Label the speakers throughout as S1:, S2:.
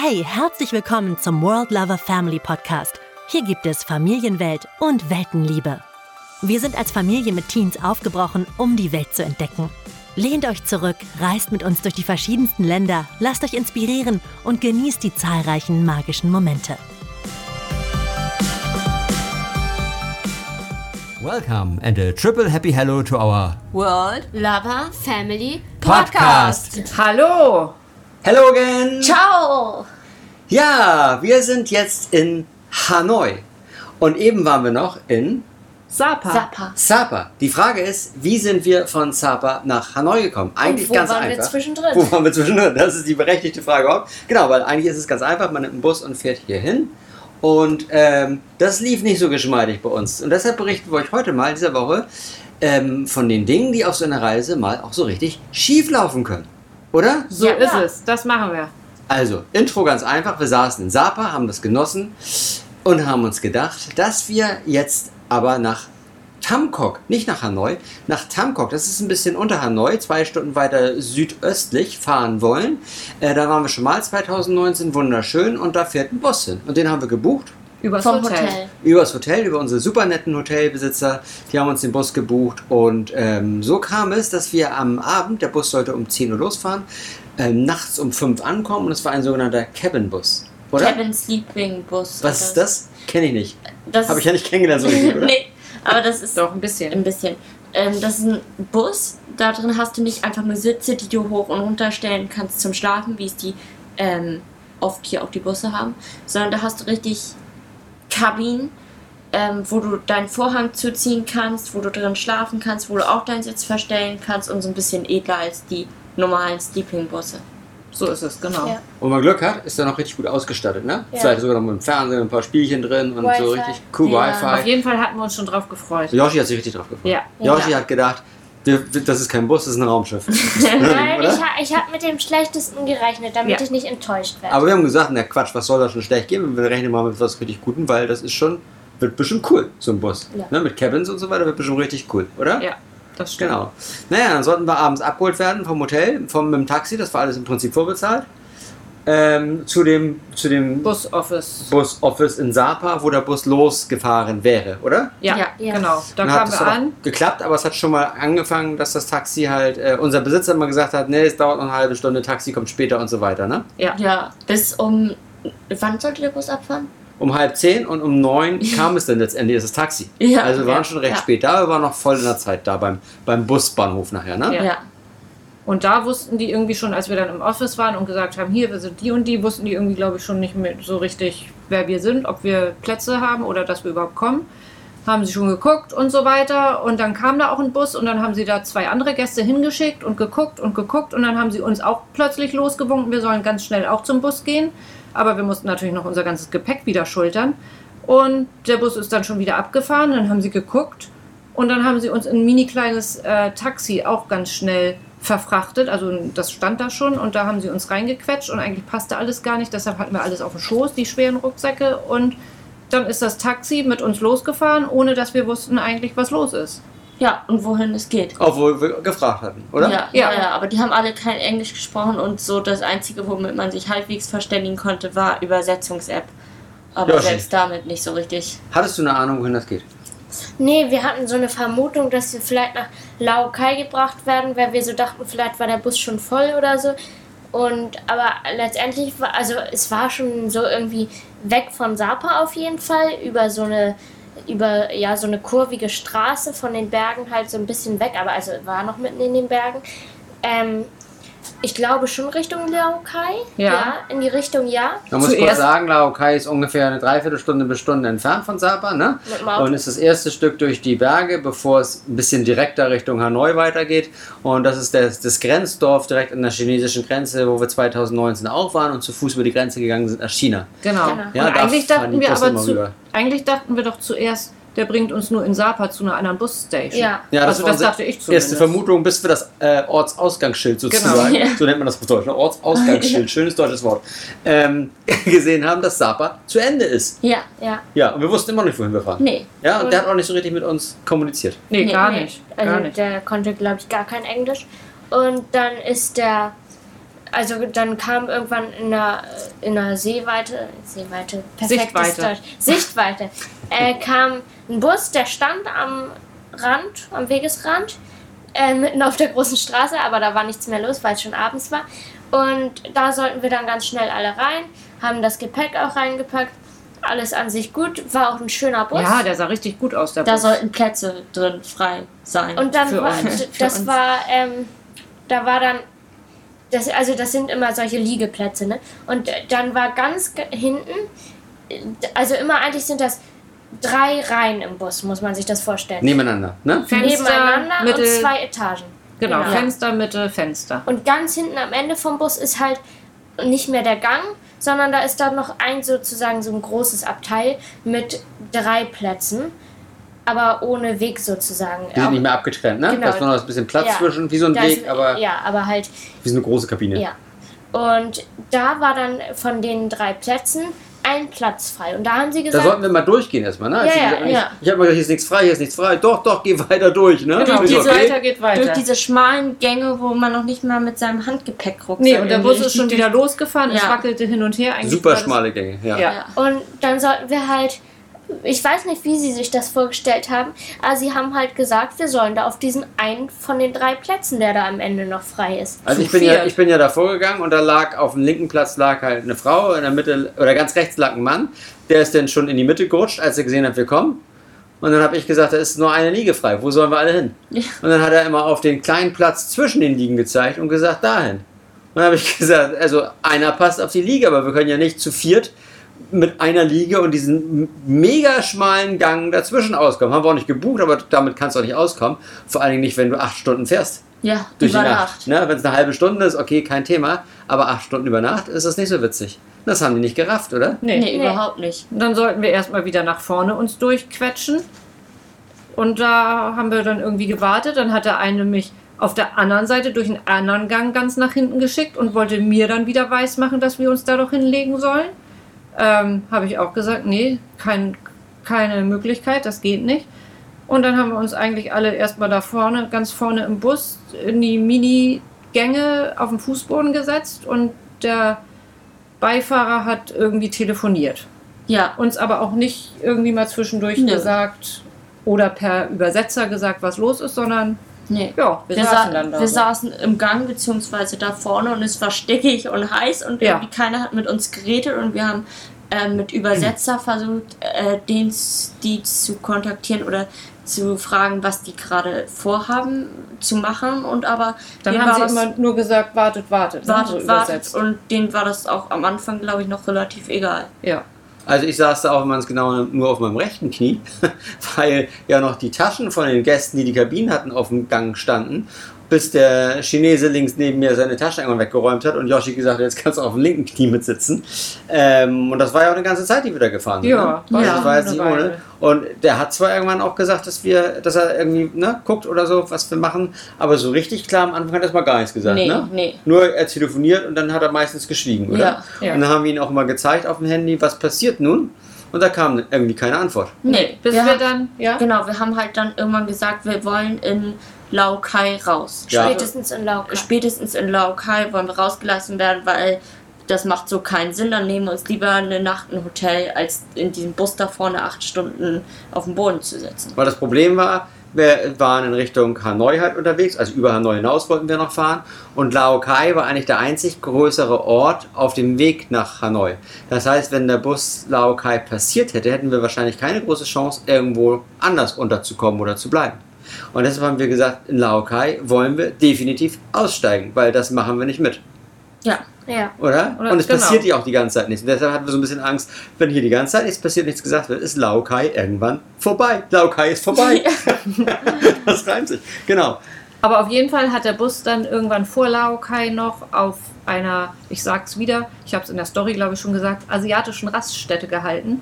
S1: Hey, herzlich willkommen zum World Lover Family Podcast. Hier gibt es Familienwelt und Weltenliebe. Wir sind als Familie mit Teens aufgebrochen, um die Welt zu entdecken. Lehnt euch zurück, reist mit uns durch die verschiedensten Länder, lasst euch inspirieren und genießt die zahlreichen magischen Momente.
S2: Welcome and a triple happy hello to our
S3: World Lover Family
S2: Podcast.
S4: Hallo!
S2: Hello again!
S3: Ciao!
S2: Ja, wir sind jetzt in Hanoi. Und eben waren wir noch in
S4: Sapa.
S3: Sapa.
S2: Sapa. Die Frage ist, wie sind wir von Sapa nach Hanoi gekommen? Eigentlich
S3: wo
S2: ganz
S3: waren wir zwischendrin?
S2: Wo waren wir zwischendrin? Das ist die berechtigte Frage überhaupt. Genau, weil eigentlich ist es ganz einfach. Man nimmt einen Bus und fährt hier hin. Und ähm, das lief nicht so geschmeidig bei uns. Und deshalb berichten wir euch heute mal, dieser Woche, ähm, von den Dingen, die auf so einer Reise mal auch so richtig schief laufen können. Oder?
S4: So
S3: Ja.
S4: ist es. Das machen wir.
S2: Also, Intro ganz einfach. Wir saßen in Sapa, haben das genossen und haben uns gedacht, dass wir jetzt aber nach Tamkok, nicht nach Hanoi, nach Tamkok, das ist ein bisschen unter Hanoi, zwei Stunden weiter südöstlich fahren wollen. Äh, da waren wir schon mal 2019, wunderschön und da fährt ein Bus hin. Und den haben wir gebucht.
S4: Übers
S3: Vom
S4: Hotel.
S3: Hotel.
S2: Übers Hotel, über unsere super netten Hotelbesitzer. Die haben uns den Bus gebucht. Und ähm, so kam es, dass wir am Abend, der Bus sollte um 10 Uhr losfahren, ähm, nachts um 5 ankommen. Und es war ein sogenannter Cabin-Bus. Oder?
S3: Cabin Sleeping Bus.
S2: Was ist das? Kenne ich nicht. Habe ich ja nicht kennengelernt, so richtig, oder?
S3: nee, aber das ist
S4: Doch, ein bisschen.
S3: ein bisschen. Ähm, das ist ein Bus. Da drin hast du nicht einfach nur Sitze, die du hoch und runter stellen kannst zum Schlafen, wie es die ähm, oft hier auch die Busse haben, sondern da hast du richtig Kabinen, ähm, wo du deinen Vorhang zuziehen kannst, wo du drin schlafen kannst, wo du auch deinen Sitz verstellen kannst und so ein bisschen edler als die normalen Sleeping-Busse.
S4: So ist es, genau.
S3: Ja.
S2: Und man Glück hat, ist er noch richtig gut ausgestattet, ne?
S3: Ja.
S2: Vielleicht sogar noch mit dem Fernsehen, ein paar Spielchen drin und so
S3: Wi-Fi.
S2: richtig cool
S3: Ja.
S4: Auf
S2: Wi-Fi.
S4: jeden Fall hatten wir uns schon drauf gefreut.
S2: Yoshi hat sich richtig drauf gefreut.
S4: Ja.
S2: Yoshi
S3: Ja.
S2: hat gedacht, das ist kein Bus, das ist ein Raumschiff.
S5: Nein,
S2: Oder?
S5: ich, ich habe mit dem Schlechtesten gerechnet, damit
S4: Ja.
S5: ich nicht enttäuscht werde.
S2: Aber wir haben gesagt, na Quatsch, was soll da schon schlecht gehen? Wir rechnen mal mit was richtig Gutem, weil das ist schon, wird bestimmt cool, so ein Bus.
S3: Ja.
S2: Ne, mit Cabins und so weiter wird bestimmt richtig cool, oder?
S4: Ja, das stimmt.
S2: Genau. Naja, dann sollten wir abends abgeholt werden vom Hotel, vom mit dem Taxi, das war alles im Prinzip vorbezahlt. Ähm, zu dem, zu dem
S4: Bus-Office.
S2: Bus-Office in Sapa, wo der Bus losgefahren wäre, oder?
S4: Ja,
S3: Ja.
S5: Ja.
S4: genau. Da
S2: Dann hat
S4: kamen
S2: es
S4: wir an.
S2: geklappt, aber es hat schon mal angefangen, dass das Taxi halt, äh, unser Besitzer immer gesagt hat, nee, es dauert noch eine halbe Stunde, Taxi kommt später und so weiter, ne?
S4: Ja.
S3: Ja, bis um. Wann sollte der Bus abfahren?
S2: Um halb zehn und um neun kam es dann letztendlich, ist das Taxi.
S3: Ja,
S2: also wir waren
S3: ja,
S2: schon recht
S3: ja.
S2: spät da, wir waren noch voll in der Zeit da beim, beim Busbahnhof nachher, ne?
S4: Ja. Und da wussten die irgendwie schon, als wir dann im Office waren und gesagt haben, hier, wir sind die und die, wussten die irgendwie, glaube ich, schon nicht mehr so richtig, wer wir sind, ob wir Plätze haben oder dass wir überhaupt kommen. Haben sie schon geguckt und so weiter. Und dann kam da auch ein Bus und dann haben sie da zwei andere Gäste hingeschickt und geguckt und geguckt. Und dann haben sie uns auch plötzlich losgewunken, wir sollen ganz schnell auch zum Bus gehen. Aber wir mussten natürlich noch unser ganzes Gepäck wieder schultern. Und der Bus ist dann schon wieder abgefahren. Dann haben sie geguckt und dann haben sie uns in ein mini kleines äh, Taxi auch ganz schnell verfrachtet. Also das stand da schon und da haben sie uns reingequetscht und eigentlich passte alles gar nicht. Deshalb hatten wir alles auf dem Schoß, die schweren Rucksäcke. Und dann ist das Taxi mit uns losgefahren, ohne dass wir wussten eigentlich, was los ist.
S3: Ja, und wohin es geht.
S2: Obwohl wir gefragt hatten, oder?
S3: Ja, ja,
S4: Ja.
S3: aber die haben alle kein Englisch gesprochen und so das Einzige, womit man sich halbwegs verständigen konnte, war Übersetzungs-App. Aber
S2: Yoshi.
S3: selbst damit nicht so richtig.
S2: Hattest du eine Ahnung, wohin das geht?
S5: Nee, wir hatten so eine Vermutung, dass wir vielleicht nach Laokai gebracht werden, weil wir so dachten, vielleicht war der Bus schon voll oder so. Und aber letztendlich war, also es war schon so irgendwie weg von Sapa auf jeden Fall, über so eine über ja so eine kurvige Straße von den Bergen halt so ein bisschen weg, aber also war noch mitten in den Bergen. Ähm, ich glaube schon Richtung Laokai.
S4: Ja.
S5: in die Richtung ja.
S2: Man muss kurz sagen, Laokai ist ungefähr eine Dreiviertelstunde bis Stunde entfernt von Sapa, ne? Und ist das erste Stück durch die Berge, bevor es ein bisschen direkter Richtung Hanoi weitergeht. Und das ist das, das Grenzdorf direkt an der chinesischen Grenze, wo wir 2019 auch waren und zu Fuß über die Grenze gegangen sind nach China.
S4: Genau.
S5: Genau.
S2: Ja,
S4: und eigentlich dachten wir aber zu, eigentlich dachten wir doch zuerst, der bringt uns nur in Sapa zu einer anderen Busstation.
S5: Ja.
S2: Ja,
S4: also
S2: war
S4: das dachte ich zumindest.
S2: Erste Vermutung, bis wir das äh, Ortsausgangsschild sozusagen,
S3: Genau. Ja.
S2: so nennt man das auf Deutsch, ne? Ortsausgangsschild, schönes deutsches Wort, ähm, gesehen haben, dass Sapa zu Ende ist.
S3: Ja,
S5: Ja.
S2: Ja, und wir wussten immer nicht, wohin wir fahren.
S3: nee.
S2: Ja, und der hat auch nicht so richtig mit uns kommuniziert.
S4: Nee,
S3: Nee,
S4: gar
S3: nee.
S4: nicht.
S5: Also
S4: Gar nicht.
S5: der konnte, glaube ich, gar kein Englisch. Und dann ist der also dann kam irgendwann in der, in der Seeweite, Seeweite,
S4: Sichtweite.
S5: Deutsch, Sichtweite, äh, kam ein Bus, der stand am Rand, am Wegesrand, äh, mitten auf der großen Straße, aber da war nichts mehr los, weil es schon abends war. Und da sollten wir dann ganz schnell alle rein, haben das Gepäck auch reingepackt. Alles an sich gut, war auch ein schöner Bus.
S4: Ja, der sah richtig gut aus, der
S3: Da
S4: Bus.
S3: sollten Plätze drin frei sein.
S5: Und dann
S3: für
S5: war,
S3: uns.
S5: das
S3: uns.
S5: war, ähm, da war dann, das, also das sind immer solche Liegeplätze, ne? Und dann war ganz hinten, also immer eigentlich sind das drei Reihen im Bus, muss man sich das vorstellen.
S2: Nebeneinander, ne?
S4: Fenster,
S5: Nebeneinander
S4: Mitte,
S5: und zwei Etagen.
S4: genau,
S5: Genau.
S4: Fenster, Mitte, Fenster.
S5: Und ganz hinten am Ende vom Bus ist halt nicht mehr der Gang, sondern da ist dann noch ein sozusagen so ein großes Abteil mit drei Plätzen, aber ohne Weg sozusagen.
S2: Die sind nicht mehr abgetrennt, ne?
S5: Genau.
S2: Da ist nur noch ein bisschen Platz
S5: Ja.
S2: zwischen, wie so ein
S5: Da
S2: Weg,
S5: ist-
S2: aber
S5: ja, aber halt
S2: wie so eine große Kabine.
S5: Ja. Und da war dann von den drei Plätzen ein Platz frei. Und da haben sie
S2: Da
S5: gesagt,
S2: sollten wir mal durchgehen erstmal, ne?
S5: Ja,
S2: sie
S5: ja,
S2: gesagt,
S3: ja.
S2: Ich, ich habe mal gesagt, hier ist nichts frei, hier ist nichts frei. Doch, doch, geh weiter durch, ne?
S4: Genau,
S2: Ich
S4: geht
S2: so, okay.
S4: weiter, geht weiter.
S3: durch diese schmalen Gänge, wo man noch nicht mal mit seinem Handgepäckrucksack
S4: nee, und der Bus ist schon wieder losgefahren, es
S3: Ja.
S4: wackelte hin und her. Eigentlich
S2: Super schmale Gänge. Ja.
S4: Ja.
S5: und dann sollten wir halt, ich weiß nicht, wie sie sich das vorgestellt haben, aber sie haben halt gesagt, wir sollen da auf diesen einen von den drei Plätzen, der da am Ende noch frei ist.
S2: Also ich bin, ja, ich bin ja davor gegangen und da lag auf dem linken Platz lag halt eine Frau, in der Mitte, oder ganz rechts lag ein Mann, der ist dann schon in die Mitte gerutscht, als er gesehen hat, wir kommen. Und dann habe ich gesagt, da ist nur eine Liege frei, wo sollen wir alle hin?
S3: Ja.
S2: Und dann hat er immer auf den kleinen Platz zwischen den Liegen gezeigt und gesagt, dahin. Und dann habe ich gesagt, also einer passt auf die Liege, aber wir können ja nicht zu viert mit einer Liege und diesen mega schmalen Gang dazwischen auskommen. Haben wir auch nicht gebucht, aber damit kannst du auch nicht auskommen. Vor allen Dingen nicht, wenn du acht Stunden fährst
S3: Ja,
S2: durch
S3: über
S2: die Nacht.
S3: Nacht.
S2: Ne? Wenn es eine halbe Stunde ist, okay, kein Thema. Aber acht Stunden über Nacht ist das nicht so witzig. Das haben die nicht gerafft, oder?
S4: Nee.
S3: Nee,
S5: Nee.
S3: überhaupt nicht.
S4: Und dann sollten wir erstmal wieder nach vorne uns durchquetschen. Und da haben wir dann irgendwie gewartet. Dann hat der eine mich auf der anderen Seite durch einen anderen Gang ganz nach hinten geschickt und wollte mir dann wieder weismachen, dass wir uns da doch hinlegen sollen. Ähm, Habe ich auch gesagt, nee, kein, keine Möglichkeit, das geht nicht. Und dann haben wir uns eigentlich alle erstmal da vorne, ganz vorne im Bus, in die Mini-Gänge auf den Fußboden gesetzt und der Beifahrer hat irgendwie telefoniert
S3: Ja,
S4: uns aber auch nicht irgendwie mal zwischendurch
S3: Nö.
S4: gesagt oder per Übersetzer gesagt, was los ist, sondern
S3: nee.
S4: ja, wir,
S3: Wir,
S4: saßen
S3: sa
S4: dann da.
S3: wir
S4: so.
S3: saßen im Gang beziehungsweise da vorne und es war stickig und heiß und
S4: Ja.
S3: irgendwie keiner hat mit uns geredet und wir haben äh, mit Übersetzer versucht, äh, den, die zu kontaktieren oder zu fragen, was die gerade vorhaben zu machen und aber
S4: dann haben sie immer nur gesagt, wartet, wartet, ne,
S3: wartet, wartet und denen war das auch am Anfang, glaube ich, noch relativ egal.
S4: ja.
S2: Also ich saß da auch, es genau nur auf meinem rechten Knie, weil ja noch die Taschen von den Gästen, die die Kabinen hatten, auf dem Gang standen, bis der Chinese links neben mir seine Taschen irgendwann weggeräumt hat und Yoshi gesagt hat, jetzt kannst du auf dem linken Knie mitsitzen. Ähm, und das war ja auch eine ganze Zeit, die wir da gefahren sind.
S4: Ja,
S2: ne?
S3: ja,
S2: das war jetzt nicht
S4: eine
S2: ohne.
S4: Weile.
S2: Und der hat zwar irgendwann auch gesagt, dass wir, dass er irgendwie ne, guckt oder so, was wir machen, aber so richtig klar am Anfang hat er erstmal gar nichts gesagt.
S3: Nee,
S2: ne?
S3: nee.
S2: Nur er telefoniert und dann hat er meistens geschwiegen, oder?
S3: Ja,
S4: ja.
S2: Und dann haben wir ihn auch mal gezeigt auf dem Handy, was passiert nun? Und da kam irgendwie keine Antwort.
S3: Nee,
S4: Bis
S3: wir
S4: wir,
S3: haben,
S4: dann, ja,
S3: genau, wir haben halt dann irgendwann gesagt, wir wollen in Laukai raus.
S2: Ja.
S5: Spätestens in Lauka.
S3: spätestens in Laukai wollen wir rausgelassen werden, weil das macht so keinen Sinn. Dann nehmen wir uns lieber eine Nacht ein Hotel, als in diesem Bus da vorne acht Stunden auf dem Boden zu sitzen.
S2: Weil das Problem war, wir waren in Richtung Hanoi halt unterwegs, also über Hanoi hinaus wollten wir noch fahren. Und Laokai war eigentlich der einzig größere Ort auf dem Weg nach Hanoi. Das heißt, wenn der Bus Laokai passiert hätte, hätten wir wahrscheinlich keine große Chance, irgendwo anders unterzukommen oder zu bleiben. Und deshalb haben wir gesagt, in Laokai wollen wir definitiv aussteigen, weil das machen wir nicht mit.
S3: Ja,
S5: Ja.
S2: Oder?
S4: Oder-
S2: und es
S4: genau.
S2: passiert ja auch die ganze Zeit nichts. Und deshalb hatten wir so ein bisschen Angst, wenn hier die ganze Zeit nichts passiert, nichts gesagt wird, ist Laukai irgendwann vorbei. Laukai ist vorbei. das reimt sich. Genau.
S4: Aber auf jeden Fall hat der Bus dann irgendwann vor Laokai noch auf einer, ich sag's wieder, ich habe es in der Story glaube ich schon gesagt, asiatischen Raststätte gehalten,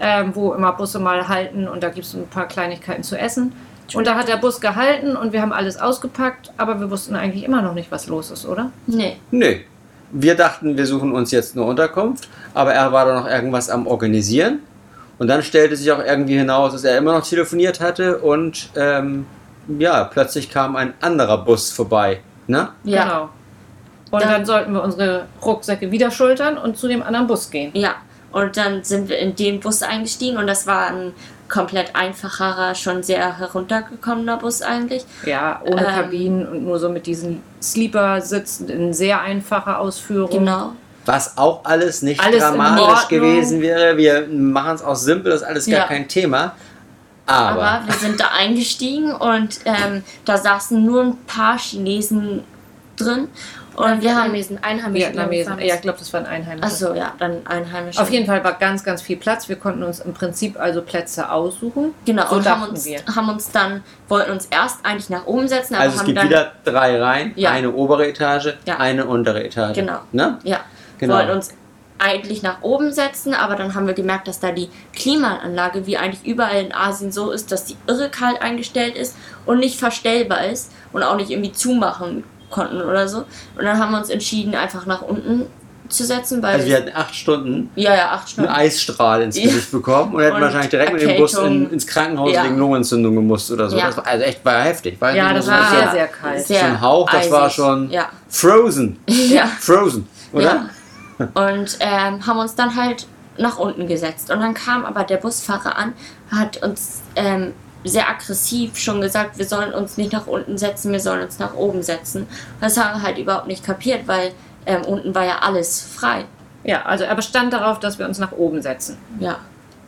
S4: ähm, wo immer Busse mal halten und da gibt es ein paar Kleinigkeiten zu essen. Und da hat der Bus gehalten und wir haben alles ausgepackt, aber wir wussten eigentlich immer noch nicht, was los ist, oder?
S3: nee.
S2: Nö. Wir dachten, wir suchen uns jetzt eine Unterkunft, aber er war da noch irgendwas am Organisieren. Und dann stellte sich auch irgendwie hinaus, dass er immer noch telefoniert hatte und ähm, ja, plötzlich kam ein anderer Bus vorbei. Ne?
S3: Ja.
S4: Genau. Und
S3: Dann-
S4: dann, sollten wir unsere Rucksäcke wieder schultern und zu dem anderen Bus gehen.
S3: Ja, und dann sind wir in den Bus eingestiegen und das war ein komplett einfacherer, schon sehr heruntergekommener Bus eigentlich.
S4: Ja, ohne
S3: Ähm.
S4: Kabinen und nur so mit diesen Sleeper-Sitzen in sehr einfacher Ausführung.
S3: Genau.
S2: Was auch alles nicht
S4: Alles
S2: dramatisch gewesen wäre. Wir machen es auch simpel, das ist alles gar
S3: Ja.
S2: kein Thema. Aber,
S3: Aber wir sind da eingestiegen und ähm, da saßen nur ein paar Chinesen drin. Und wir haben.
S5: Vietnamesen, Einheimischen.
S4: Vietnamesen. Ja, ich glaube, das waren Einheimische.
S3: Achso, ja, dann Einheimische.
S4: Auf jeden Fall war ganz, ganz viel Platz. Wir konnten uns im Prinzip also Plätze aussuchen.
S3: Genau,
S4: so
S3: und haben
S4: dachten
S3: uns,
S4: wir.
S3: haben uns dann, wollten uns erst eigentlich nach oben setzen, aber
S2: also es
S3: haben
S2: gibt
S3: dann.
S2: wieder drei Reihen.
S3: Ja.
S2: Eine obere Etage,
S3: Ja.
S2: eine untere Etage.
S3: Genau.
S2: Ne?
S3: Ja,
S2: Genau.
S3: wollten uns eigentlich nach oben setzen, aber dann haben wir gemerkt, dass da die Klimaanlage, wie eigentlich überall in Asien so ist, dass die irre kalt eingestellt ist und nicht verstellbar ist und auch nicht irgendwie zumachen konnten oder so. Und dann haben wir uns entschieden, einfach nach unten zu setzen, weil
S2: Also wir hatten acht Stunden
S3: ja, ja, acht
S2: einen
S3: Stunden.
S2: Eisstrahl ins
S3: Ja.
S2: Gesicht bekommen und hätten
S3: Und
S2: wahrscheinlich direkt mit dem Bus in,
S3: Erkältung.
S2: ins Krankenhaus
S3: Ja.
S2: wegen Lungenentzündung gemusst oder so.
S3: Ja.
S2: Das war also echt war heftig. War
S4: Ja, das war sehr, sehr kalt.
S3: Sehr
S2: ein Hauch, das war
S3: eisig.
S2: schon
S3: Ja.
S2: frozen.
S3: Ja.
S2: Frozen, oder?
S3: Ja. Und ähm, haben uns dann halt nach unten gesetzt. Und dann kam aber der Busfahrer an, hat uns ähm, sehr aggressiv schon gesagt, wir sollen uns nicht nach unten setzen, wir sollen uns nach oben setzen. Das haben wir halt überhaupt nicht kapiert, weil ähm, unten war ja alles frei.
S4: Ja, also er bestand darauf, dass wir uns nach oben setzen.
S3: Ja.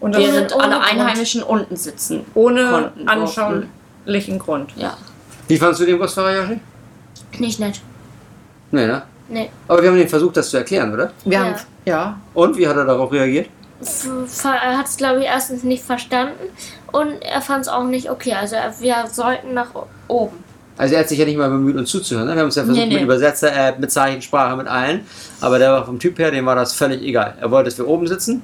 S4: Und
S3: Während
S5: ohne
S3: alle
S5: Grund.
S3: Einheimischen unten sitzen.
S4: ohne
S3: konnten, durften.
S4: anschaulichen Grund.
S3: Ja.
S2: Wie fandest du den Busfahrer, Joshi?
S5: Nicht nett.
S2: Nee, ne?
S5: Nee.
S2: Aber wir haben den versucht, das zu erklären, oder?
S4: Wir
S5: Ja.
S4: haben, ja,
S2: Und wie hat er darauf reagiert?
S5: Er hat es, glaube ich, erstens nicht verstanden und er fand es auch nicht okay. Also wir sollten nach oben.
S2: Also er hat sich ja nicht mal bemüht, uns zuzuhören. Ne? Wir haben uns ja versucht
S3: Nee, nee.
S2: mit Übersetzer-App, mit Zeichensprache, mit allen. Aber der war vom Typ her, dem war das völlig egal. Er wollte, dass wir oben sitzen.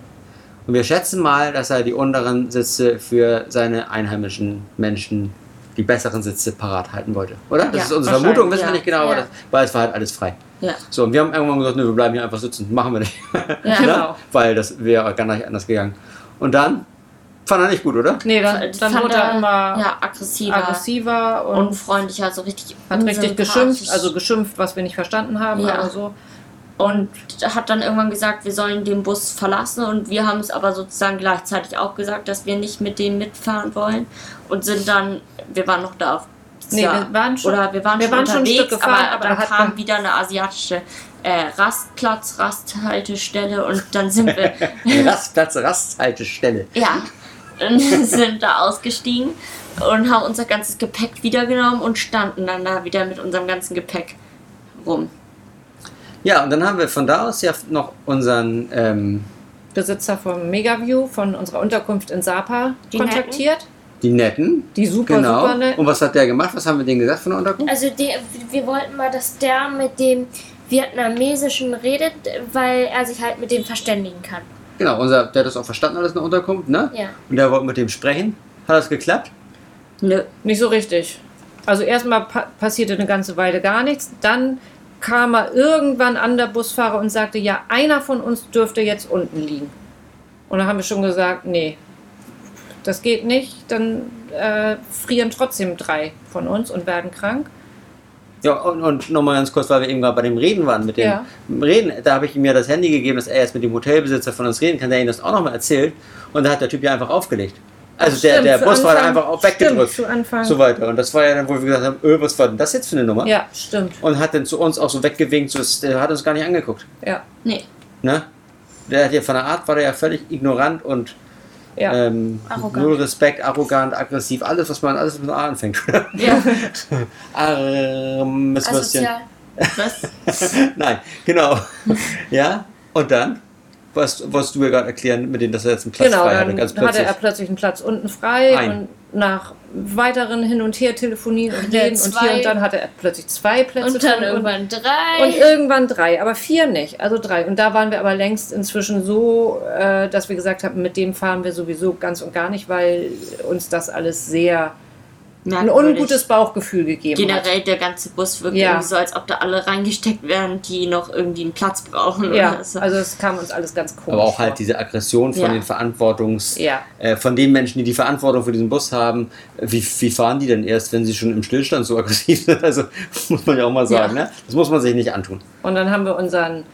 S2: Und wir schätzen mal, dass er die unteren Sitze für seine einheimischen Menschen, die besseren Sitze parat halten wollte. Oder? Das
S3: Ja,
S2: ist unsere Vermutung, wissen wir
S3: ja.
S2: nicht genau, aber
S5: Ja.
S2: das, weil es war halt alles frei.
S3: Ja.
S2: So, und wir haben irgendwann gesagt, nö, wir bleiben hier einfach sitzen. Machen wir nicht.
S3: Ja,
S2: Ne?
S4: genau.
S2: Weil das wäre gar nicht anders gegangen. Und dann fand er nicht gut, oder?
S4: nee, dann, dann
S3: Fand
S4: wurde er immer
S3: ja, aggressiver,
S4: aggressiver und
S3: unfreundlicher, so richtig
S4: hat richtig geschimpft, also geschimpft, was wir nicht verstanden haben,
S3: Ja.
S4: aber so.
S3: und hat dann irgendwann gesagt, wir sollen den Bus verlassen und wir haben es aber sozusagen gleichzeitig auch gesagt, dass wir nicht mit denen mitfahren wollen und sind dann, wir waren noch da auf
S4: Nee, wir waren schon-
S3: oder wir waren,
S4: wir
S3: schon
S4: waren schon ein
S3: unterwegs,
S4: Stück gefahren,
S3: aber,
S4: aber
S3: dann kam wieder eine asiatische äh, Rastplatz, Rasthaltestelle und dann sind wir
S2: Rastplatz, Rasthaltestelle.
S3: ja sind da ausgestiegen und haben unser ganzes Gepäck wiedergenommen und standen dann da wieder mit unserem ganzen Gepäck rum.
S2: Ja, und dann haben wir von da aus ja noch unseren ähm,
S4: Besitzer vom Megaview von unserer Unterkunft in Sapa
S5: Die
S4: kontaktiert.
S2: Die Netten.
S4: Die super,
S2: genau.
S4: super nett.
S2: Und was hat der gemacht? Was haben wir denen gesagt von der Unterkunft?
S5: Also die, wir wollten mal, dass der mit dem Vietnamesischen redet, weil er sich halt mit dem verständigen kann.
S2: Genau, unser, der hat das auch verstanden, alles in der Unterkunft, ne?
S5: Ja.
S2: Und der wollte mit dem sprechen. Hat das geklappt?
S3: Nö.
S4: Nicht so richtig. Also erstmal pa passierte eine ganze Weile gar nichts. Dann kam er irgendwann an der Busfahrer und sagte, ja, einer von uns dürfte jetzt unten liegen. Und dann haben wir schon gesagt, nee, das geht nicht. Dann äh, frieren trotzdem drei von uns und werden krank.
S2: Ja, und, und nochmal ganz kurz, weil wir eben gerade bei dem Reden waren, mit dem
S4: Ja.
S2: Reden, da habe ich ihm ja das Handy gegeben, dass er jetzt mit dem Hotelbesitzer von uns reden kann, der ihm das auch nochmal erzählt. Und da hat der Typ ja einfach aufgelegt. Also der,
S4: Stimmt,
S2: der Busfahrer
S4: Anfang-
S2: einfach auch
S4: stimmt,
S2: weggedrückt.
S4: zu Anfang.
S2: So weiter. Und das war ja dann, wo wir gesagt haben, öh, was war denn das jetzt für eine Nummer?
S4: Ja, stimmt.
S2: Und hat dann zu uns auch so weggewinkt, so, der hat uns gar nicht angeguckt.
S4: Ja,
S3: Nee.
S2: Ne? Der hat ja von der Art war der ja völlig ignorant und
S4: ja.
S2: ähm,
S5: Arrogant.
S2: null Respekt, arrogant, aggressiv, alles, was man alles mit A anfängt.
S3: Ja.
S2: Armes Würstchen.
S3: Was?
S2: Nein, genau. ja, und dann? Was wolltest du ja gerade erklären, mit dem, dass er jetzt einen Platz
S4: genau,
S2: frei
S4: dann
S2: hatte, ganz
S4: hatte
S2: plötzlich.
S4: er plötzlich einen Platz unten frei
S2: Ein.
S4: und nach weiteren hin und her telefonieren und reden und hier und dann hatte er plötzlich zwei Plätze
S5: Und dann irgendwann drei.
S4: und irgendwann drei, aber vier nicht, also drei. Und da waren wir aber längst inzwischen so, äh, dass wir gesagt haben, mit dem fahren wir sowieso ganz und gar nicht, weil uns das alles sehr ein
S3: merkwürdig.
S4: ungutes Bauchgefühl gegeben hat.
S3: Generell der ganze Bus wirkt
S4: Ja.
S3: irgendwie so, als ob da alle reingesteckt werden, die noch irgendwie einen Platz brauchen.
S4: Ja,
S3: oder so.
S4: also es kam uns alles ganz komisch
S2: Aber auch
S4: vor.
S2: halt diese Aggression von
S3: Ja.
S2: den Verantwortungs...
S4: Ja.
S2: Äh, von den Menschen, die die Verantwortung für diesen Bus haben. Wie, wie fahren die denn erst, wenn sie schon im Stillstand so aggressiv sind? Also muss man ja auch mal sagen,
S3: Ja.
S2: ne? Das muss man sich nicht antun.
S4: Und dann haben wir unseren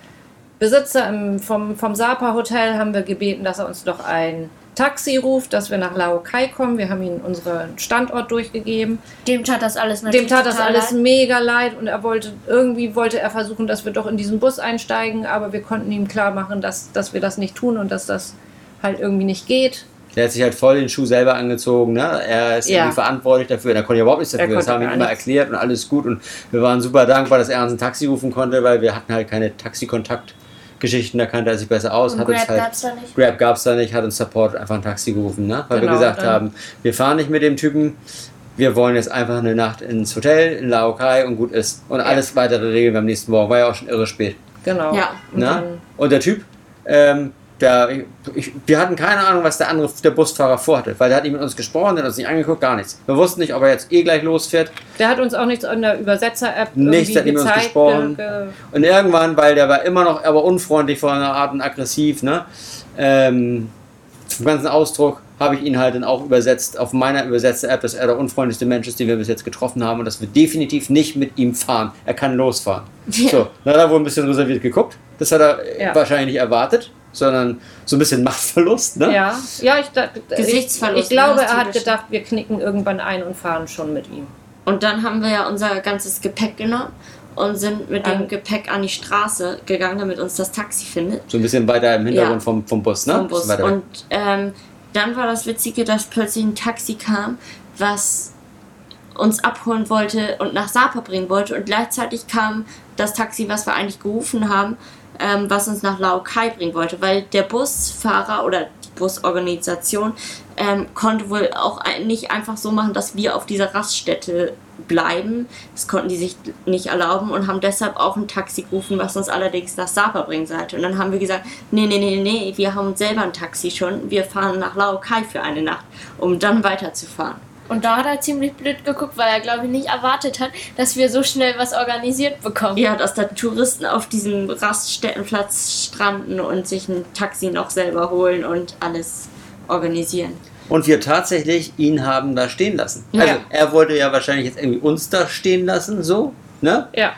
S4: Besitzer im, vom, vom Sapa Hotel haben wir gebeten, dass er uns doch ein Taxi ruft, dass wir nach Laokai kommen. Wir haben ihm unseren Standort durchgegeben.
S5: Dem tat das alles natürlich
S4: Dem tat das alles
S5: leid.
S4: mega leid und er wollte, irgendwie wollte er versuchen, dass wir doch in diesen Bus einsteigen, aber wir konnten ihm klar machen, dass, dass wir das nicht tun und dass das halt irgendwie nicht geht.
S2: Der hat sich halt voll den Schuh selber angezogen. Ne? Er ist
S4: Ja.
S2: irgendwie verantwortlich dafür. Er konnte ja überhaupt nichts
S4: Er
S2: dafür. Das haben wir ihm immer erklärt und alles gut. Und wir waren super dankbar, dass er uns ein Taxi rufen konnte, weil wir hatten halt keine Taxikontakt-Geschichten. Da kannte er sich besser aus.
S5: Und
S2: hat uns
S5: Grab
S2: halt,
S5: gab's da nicht.
S2: Grab gab es da nicht, hat uns Support einfach ein Taxi gerufen. Ne? Weil
S4: Genau,
S2: wir gesagt haben, wir fahren nicht mit dem Typen. Wir wollen jetzt einfach eine Nacht ins Hotel in Laokai und gut ist. Und alles weitere regeln wir am nächsten Morgen. War ja auch schon irre spät.
S4: Genau.
S3: Ja.
S4: Und
S2: Ne? Und der Typ, ähm, der, ich, wir hatten keine Ahnung, was der andere, der Busfahrer vorhatte, weil der hat nicht mit uns gesprochen, der hat uns nicht angeguckt, gar nichts. Wir wussten nicht, ob er jetzt eh gleich losfährt.
S4: der hat uns auch nichts an der Übersetzer-App
S2: Nichts, der hat nicht mit uns gesprochen.
S4: ge-
S2: Und irgendwann, weil der war immer noch, aber unfreundlich von einer Art und aggressiv, ne? Ähm, vom ganzen Ausdruck habe ich ihn halt dann auch übersetzt auf meiner Übersetzer-App, dass er der unfreundlichste Mensch ist, den wir bis jetzt getroffen haben und dass wir definitiv nicht mit ihm fahren. Er kann losfahren. So, dann hat er wohl ein bisschen reserviert geguckt. Das hat er
S4: Ja.
S2: wahrscheinlich nicht erwartet, sondern so ein bisschen Machtverlust, ne?
S4: Ja, ja ich, da- ich,
S3: Gesichtsverlust,
S4: ich glaube,
S3: das ist
S4: er hat gedacht, wir knicken irgendwann ein und fahren schon mit ihm.
S3: Und dann haben wir ja unser ganzes Gepäck genommen und sind mit dem Gepäck an die Straße gegangen, damit uns das Taxi findet.
S2: So ein bisschen weiter im Hintergrund
S3: Ja.
S2: vom, vom Bus, ne?
S3: vom Bus.
S2: Bisschen weiter weg.
S3: Und ähm, dann war das Witzige, dass plötzlich ein Taxi kam, was uns abholen wollte und nach Sapa bringen wollte. Und gleichzeitig kam das Taxi, was wir eigentlich gerufen haben, ähm, was uns nach Laokai bringen wollte. Weil der Busfahrer oder die Busorganisation ähm, konnte wohl auch nicht einfach so machen, dass wir auf dieser Raststätte bleiben. Das konnten die sich nicht erlauben und haben deshalb auch ein Taxi gerufen, was uns allerdings nach Sapa bringen sollte. Und dann haben wir gesagt, nee, nee, nee, nee, wir haben selber ein Taxi schon. Wir fahren nach Laokai für eine Nacht, um dann weiterzufahren.
S5: Und da hat er ziemlich blöd geguckt, weil er, glaube ich, nicht erwartet hat, dass wir so schnell was organisiert bekommen.
S3: Ja, dass da Touristen auf diesem Raststättenplatz stranden und sich ein Taxi noch selber holen und alles organisieren.
S2: Und wir tatsächlich ihn haben da stehen lassen.
S3: Ja.
S2: Also er wollte ja wahrscheinlich jetzt irgendwie uns da stehen lassen, so, ne?
S4: Ja.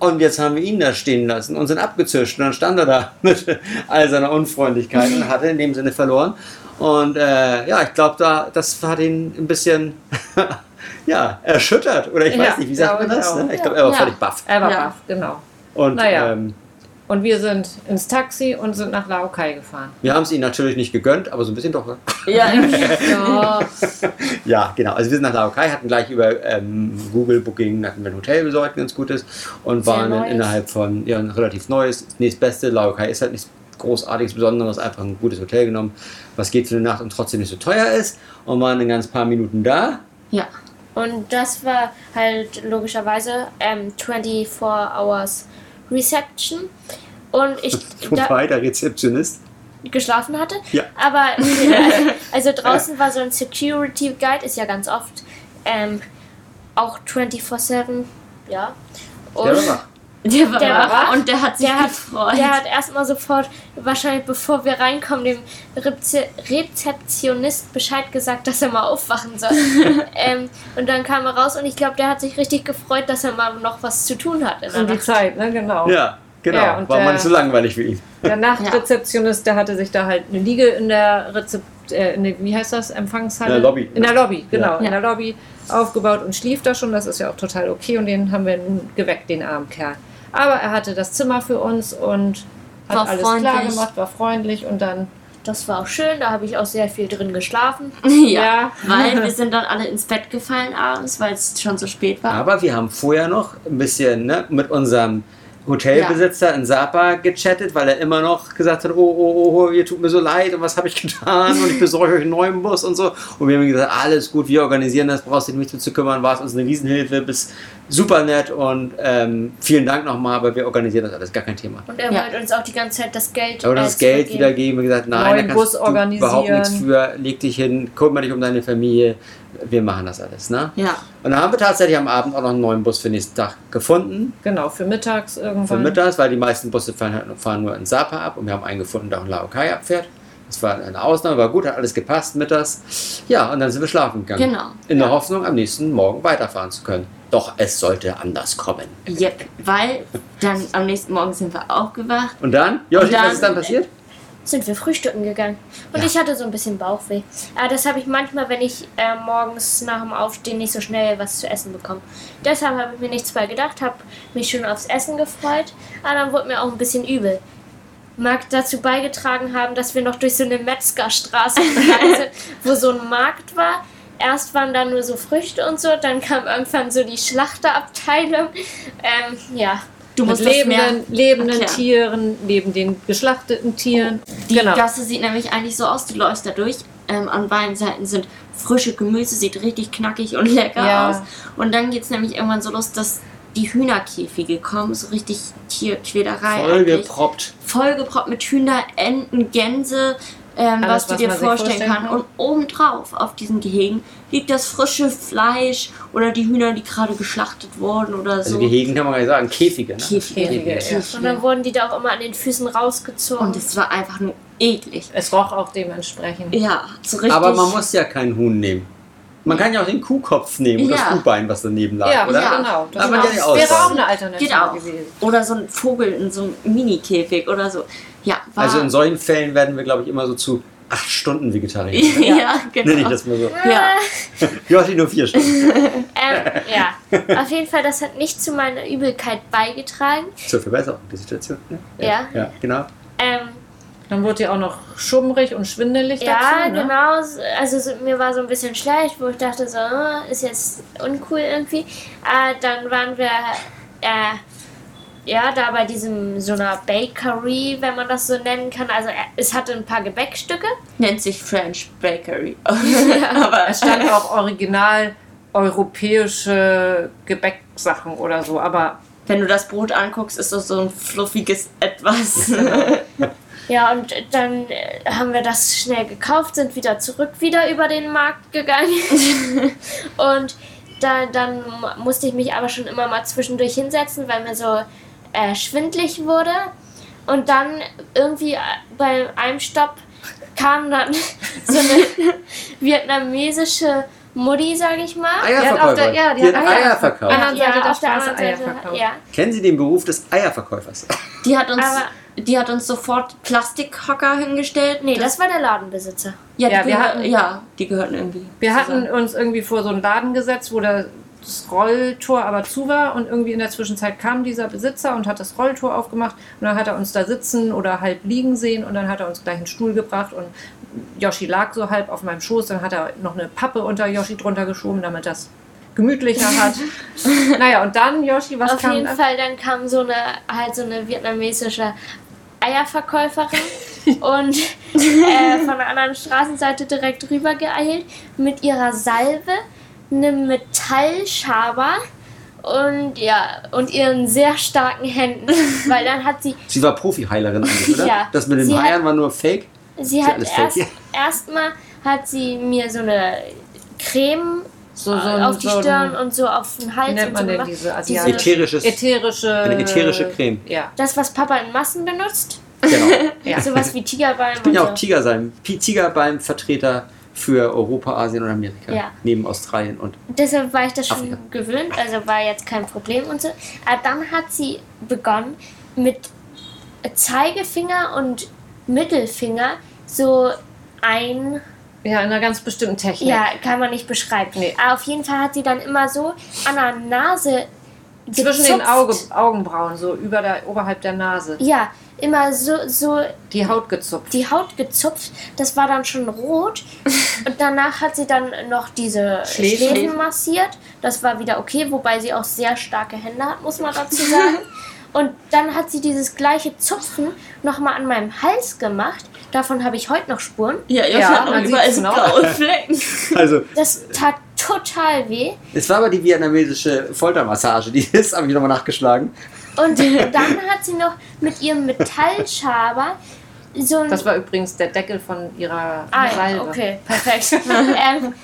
S2: Und jetzt haben wir ihn da stehen lassen und sind abgezischt. Und dann stand er da mit all seiner Unfreundlichkeit und hatte in dem Sinne verloren. Und äh, ja, ich glaube, da, das hat ihn ein bisschen ja, erschüttert. Oder ich
S4: Ja,
S2: weiß nicht, wie sagt man das? Ne? Ich glaube, er war
S3: Ja.
S2: völlig baff.
S4: Er war
S3: Ja.
S4: baff, genau.
S2: Und
S4: Naja.
S2: ähm,
S4: Und wir sind ins Taxi und sind nach Laokai gefahren.
S2: wir haben es ihm natürlich nicht gegönnt, aber so ein bisschen doch.
S3: Ja,
S4: Ja,
S2: Ja, genau. Also wir sind nach Laokai, hatten gleich über ähm, Google Booking hatten wir ein Hotel besorgt, ein ganz gutes, und
S5: Sehr
S2: waren dann
S5: neues.
S2: innerhalb von ja, ein relativ neues, nächstbeste. Laokai ist halt nichts großartiges Besonderes, einfach ein gutes Hotel genommen, was geht für eine Nacht und trotzdem nicht so teuer ist. Und waren ein ganz paar Minuten da.
S3: ja.
S5: Und das war halt logischerweise ähm, 24 Hours Reception. Und ich da
S2: Wobei der Rezeptionist.
S5: geschlafen hatte.
S2: Ja.
S5: Aber äh, also draußen war so ein Security Guide, ist ja ganz oft ähm, auch 24-7. Ja. Und
S2: Der war wach.
S3: Der war,
S5: Der war
S3: wach
S5: wach.
S3: und der hat sich
S5: der hat,
S3: gefreut.
S5: der hat erstmal sofort, wahrscheinlich bevor wir reinkommen, dem Reze Rezeptionist Bescheid gesagt, dass er mal aufwachen soll. ähm, und dann kam er raus und ich glaube, der hat sich richtig gefreut, dass er mal noch was zu tun hat in der
S4: um die
S5: Nacht.
S4: Zeit, ne, genau.
S2: Ja, genau.
S4: Ja, und
S2: war mal
S4: der-
S2: nicht so langweilig für ihn.
S4: Der Nachtrezeptionist, der hatte sich da halt eine Liege in der Rezept, äh, in der, wie heißt das, Empfangshalle?
S2: In der Lobby.
S4: In der Lobby, genau,
S3: Ja.
S4: in der Lobby aufgebaut und schlief da schon. Das ist ja auch total okay und den haben wir nun geweckt, den armen Kerl. Aber er hatte das Zimmer für uns und hat
S3: War
S4: alles klar
S3: freundlich.
S4: gemacht, war freundlich und dann,
S5: Das war auch schön, da habe ich auch sehr viel drin geschlafen.
S3: ja,
S4: Ja.
S3: weil wir sind dann alle ins Bett gefallen abends, weil es schon so spät war.
S2: Aber wir haben vorher noch ein bisschen ne, mit unserem Hotelbesitzer in Sapa gechattet, weil er immer noch gesagt hat, oh, oh, oh, ihr tut mir so leid und was habe ich getan und ich besorge euch einen neuen Bus und so. Und wir haben gesagt, alles gut, wir organisieren das, brauchst dich nicht mehr zu kümmern, war es uns eine Riesenhilfe, bist super nett und ähm, vielen Dank nochmal, aber wir organisieren das alles, gar kein Thema.
S5: Und er
S3: Ja.
S5: wollte uns auch die ganze Zeit das Geld.
S2: Aber das Geld wiedergeben, wir gesagt, nein,
S4: Neuen
S2: da
S4: Bus
S2: kannst du überhaupt
S4: organisieren.
S2: nichts für, leg dich hin, kümmere dich um deine Familie, wir machen das alles. Ne?
S3: Ja.
S2: Und dann haben wir tatsächlich am Abend auch noch einen neuen Bus für nächsten Tag gefunden.
S4: Genau, für mittags
S2: Für
S4: irgendwann.
S2: mittags, weil die meisten Busse fahren, halt- fahren nur in Sapa ab und wir haben einen gefunden, der auch in Laokai abfährt. Das war eine Ausnahme, war gut, hat alles gepasst mittags. Ja, und dann sind wir schlafen gegangen.
S3: Genau.
S2: In der Hoffnung, am nächsten Morgen weiterfahren zu können. Doch es sollte anders kommen.
S3: Yep, weil dann am nächsten Morgen sind wir aufgewacht.
S2: Und dann? Joshi,
S3: Und dann-
S2: was ist dann passiert?
S5: sind wir frühstücken gegangen. Und
S2: Ja.
S5: ich hatte so ein bisschen Bauchweh. Aber das habe ich manchmal, wenn ich äh, morgens nach dem Aufstehen nicht so schnell was zu essen bekomme. Deshalb habe ich mir nichts bei gedacht, habe mich schon aufs Essen gefreut. Aber dann wurde mir auch ein bisschen übel. Mag dazu beigetragen haben, dass wir noch durch so eine Metzgerstraße gegangen sind, wo so ein Markt war. Erst waren da nur so Früchte und so, dann kam irgendwann so die Schlachterabteilung. Ähm, ja,
S3: Du
S4: Mit
S3: musst
S4: lebenden, lebenden
S3: erklären.
S4: Tieren, neben den geschlachteten Tieren.
S3: Die
S4: genau.
S3: Gasse sieht nämlich eigentlich so aus, du läufst da durch. Ähm, an beiden Seiten sind frische Gemüse, sieht richtig knackig und lecker
S4: Ja.
S3: aus. Und dann geht es nämlich irgendwann so los, dass die Hühnerkäfige kommen, so richtig Tierquälerei.
S2: Vollgeproppt.
S3: Vollgeproppt mit Hühner, Enten, Gänse, ähm,
S4: Alles,
S3: was du
S4: was
S3: dir vorstellen
S4: vorstellen
S3: kann.
S4: kann.
S3: Und obendrauf auf diesen Gehegen liegt das frische Fleisch oder die Hühner, die gerade geschlachtet wurden oder
S2: Also
S3: so.
S2: Gehegen kann man gar nicht sagen, Käfige. Ne?
S3: Käfige.
S4: Käfige, ja.
S3: Käfige.
S5: und dann wurden die da auch immer an den Füßen rausgezogen.
S3: Und es war einfach nur eklig.
S4: Es roch auch dementsprechend.
S3: Ja, so richtig.
S2: Aber man muss ja keinen Huhn nehmen. Man kann ja auch den Kuhkopf nehmen oder
S3: Ja.
S2: das Kuhbein, was daneben lag,
S4: Ja,
S2: oder?
S3: Ja.
S4: genau. Das
S2: ja nicht
S4: wäre auch eine Alternative
S3: Geht auch.
S4: gewesen.
S3: Oder so ein Vogel in so einem Mini-Käfig oder so. Ja, war.
S2: Also in solchen Fällen werden wir, glaube ich, immer so zu acht Stunden Vegetarier.
S3: ja,
S2: Nenne ich
S3: genau.
S2: das mal so.
S3: Ja.
S2: Joshi nur vier Stunden.
S5: Ähm, ja, auf jeden Fall, das hat nicht zu meiner Übelkeit beigetragen.
S2: Zur Verbesserung der Situation. Ne?
S5: Ja.
S2: Ja, genau.
S5: Ähm,
S4: Dann wurde ja auch noch schummrig und schwindelig
S5: ja,
S4: dazu. Ne?
S5: genau. Also so, mir war so ein bisschen schlecht, wo ich dachte, so, ah, ist jetzt uncool irgendwie. Äh, dann waren wir, äh, ja, da bei diesem, so einer Bakery, wenn man das so nennen kann. Also äh, es hatte ein paar Gebäckstücke.
S3: Nennt sich French Bakery. Aber
S4: Es stand auch original europäische Gebäcksachen oder so, aber
S3: wenn du das Brot anguckst, ist das so ein fluffiges Etwas.
S5: Ja, und dann äh, haben wir das schnell gekauft, sind wieder zurück, wieder über den Markt gegangen. und da, dann mu- musste ich mich aber schon immer mal zwischendurch hinsetzen, weil mir so äh, schwindlig wurde. Und dann irgendwie äh, bei einem Stopp kam dann so eine vietnamesische Mutti, sag ich mal.
S2: Eierverkäufer.
S4: auf der- ja, die
S2: die
S4: hat Eier-
S2: Eier verkauft.
S4: anderen Seite der
S5: auf der anderen
S4: Eier
S5: Seite.
S4: verkauft.
S5: Ja.
S2: Kennen Sie den Beruf des Eierverkäufers?
S3: Die hat uns,
S5: Aber-
S3: die hat uns sofort Plastikhocker hingestellt.
S5: Nee, das war der Ladenbesitzer.
S3: ja, die
S4: Ja, wir
S3: gehör-
S4: hatten-
S3: ja, die gehörten irgendwie.
S4: wir
S3: zusammen.
S4: hatten uns irgendwie vor so einen Laden gesetzt, wo das Rolltor aber zu war und irgendwie in der Zwischenzeit kam dieser Besitzer und hat das Rolltor aufgemacht und dann hat er uns da sitzen oder halb liegen sehen und dann hat er uns gleich einen Stuhl gebracht und Yoshi lag so halb auf meinem Schoß, dann hat er noch eine Pappe unter Yoshi drunter geschoben, damit das gemütlicher hat. naja, und dann, Yoshi, was
S5: Auf
S4: kam
S5: jeden
S4: dann?
S5: Fall, dann kam so eine, halt so eine vietnamesische Eierverkäuferin und äh, von der anderen Straßenseite direkt rüber geeilt mit ihrer Salbe, einem Metallschaber und ja, und ihren sehr starken Händen, weil dann hat sie,
S2: Sie war Profiheilerin eigentlich, oder?
S5: Ja.
S2: Das mit den
S5: Sie hat-
S2: Eiern war nur Fake.
S5: sie
S2: ja
S5: hat
S2: alles fake
S5: erst erstmal hat sie mir so eine Creme
S4: So, so,
S5: auf die
S4: so ein-
S5: Stirn und so auf den Hals
S4: Wie nennt
S5: und
S4: man
S5: so
S4: denn
S5: gemacht.
S4: diese
S5: Diese-?
S2: Ätherisches.
S4: Ätherische.
S2: Eine ätherische Creme.
S4: Ja.
S5: Das, was Papa in Massen benutzt,
S2: Genau.
S4: ja.
S5: sowas wie Tigerbalm
S2: Ich bin ja auch Pi- Tigerbalm-Vertreter für Europa, Asien und Amerika.
S5: Ja.
S2: Neben Australien und
S5: Deshalb war ich das schon
S2: Afrika.
S5: gewöhnt, also war jetzt kein Problem und so. Aber dann hat sie begonnen mit Zeigefinger und Mittelfinger so ein,
S4: ja, in einer ganz bestimmten Technik.
S5: ja, kann man nicht beschreiben.
S4: Nee.
S5: Aber auf jeden Fall hat sie dann immer so an der Nase
S4: Zwischen den
S5: gezupft.
S4: Auge, Augenbrauen, so über der, oberhalb der Nase.
S5: Ja, immer so, so
S4: Die Haut gezupft.
S5: die Haut gezupft. Das war dann schon rot. Und danach hat sie dann noch diese
S4: Schläfen.
S5: Schläfen massiert. Das war wieder okay, wobei sie auch sehr starke Hände hat, muss man dazu sagen. Und dann hat sie dieses gleiche Zupfen nochmal an meinem Hals gemacht. Davon habe ich heute noch Spuren.
S3: Ja, ihr
S4: Ja,
S3: ja, noch
S4: man
S3: überall so blaue Flecken.
S2: Also,
S5: Das tat total weh.
S2: es war aber die vietnamesische Foltermassage, die ist, habe ich nochmal nachgeschlagen.
S5: Und dann hat sie noch mit ihrem Metallschaber so ein
S4: Das war übrigens der Deckel von ihrer
S5: Ah, ja,
S4: Salbe.
S5: okay, perfekt. ähm,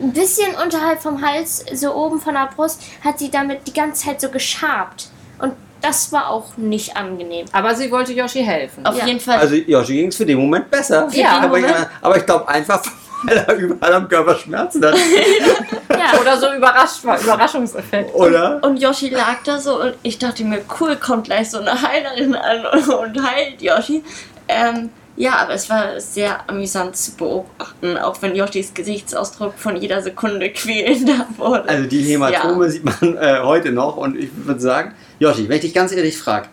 S5: ein bisschen unterhalb vom Hals, so oben von der Brust, hat sie damit die ganze Zeit so geschabt. Und das war auch nicht angenehm.
S4: Aber sie wollte Yoshi helfen.
S3: Auf
S5: Ja.
S3: jeden Fall.
S2: Also Yoshi ging es für den Moment besser.
S3: Ja.
S2: aber,
S3: Moment.
S2: ich, aber ich glaube einfach, weil er überall am Körper Schmerzen hat.
S5: Ja,
S4: Oder so überrascht war, Überraschungseffekt.
S2: Oder?
S3: Und Yoshi lag da so und ich dachte mir, cool, kommt gleich so eine Heilerin an und, und heilt Yoshi. Ähm, ja, aber es war sehr amüsant zu beobachten, auch wenn Yoshis Gesichtsausdruck von jeder Sekunde quälender wurde.
S2: Also die Hämatome sieht man äh, heute noch und ich würde sagen, Yoshi, wenn ich dich ganz ehrlich frage,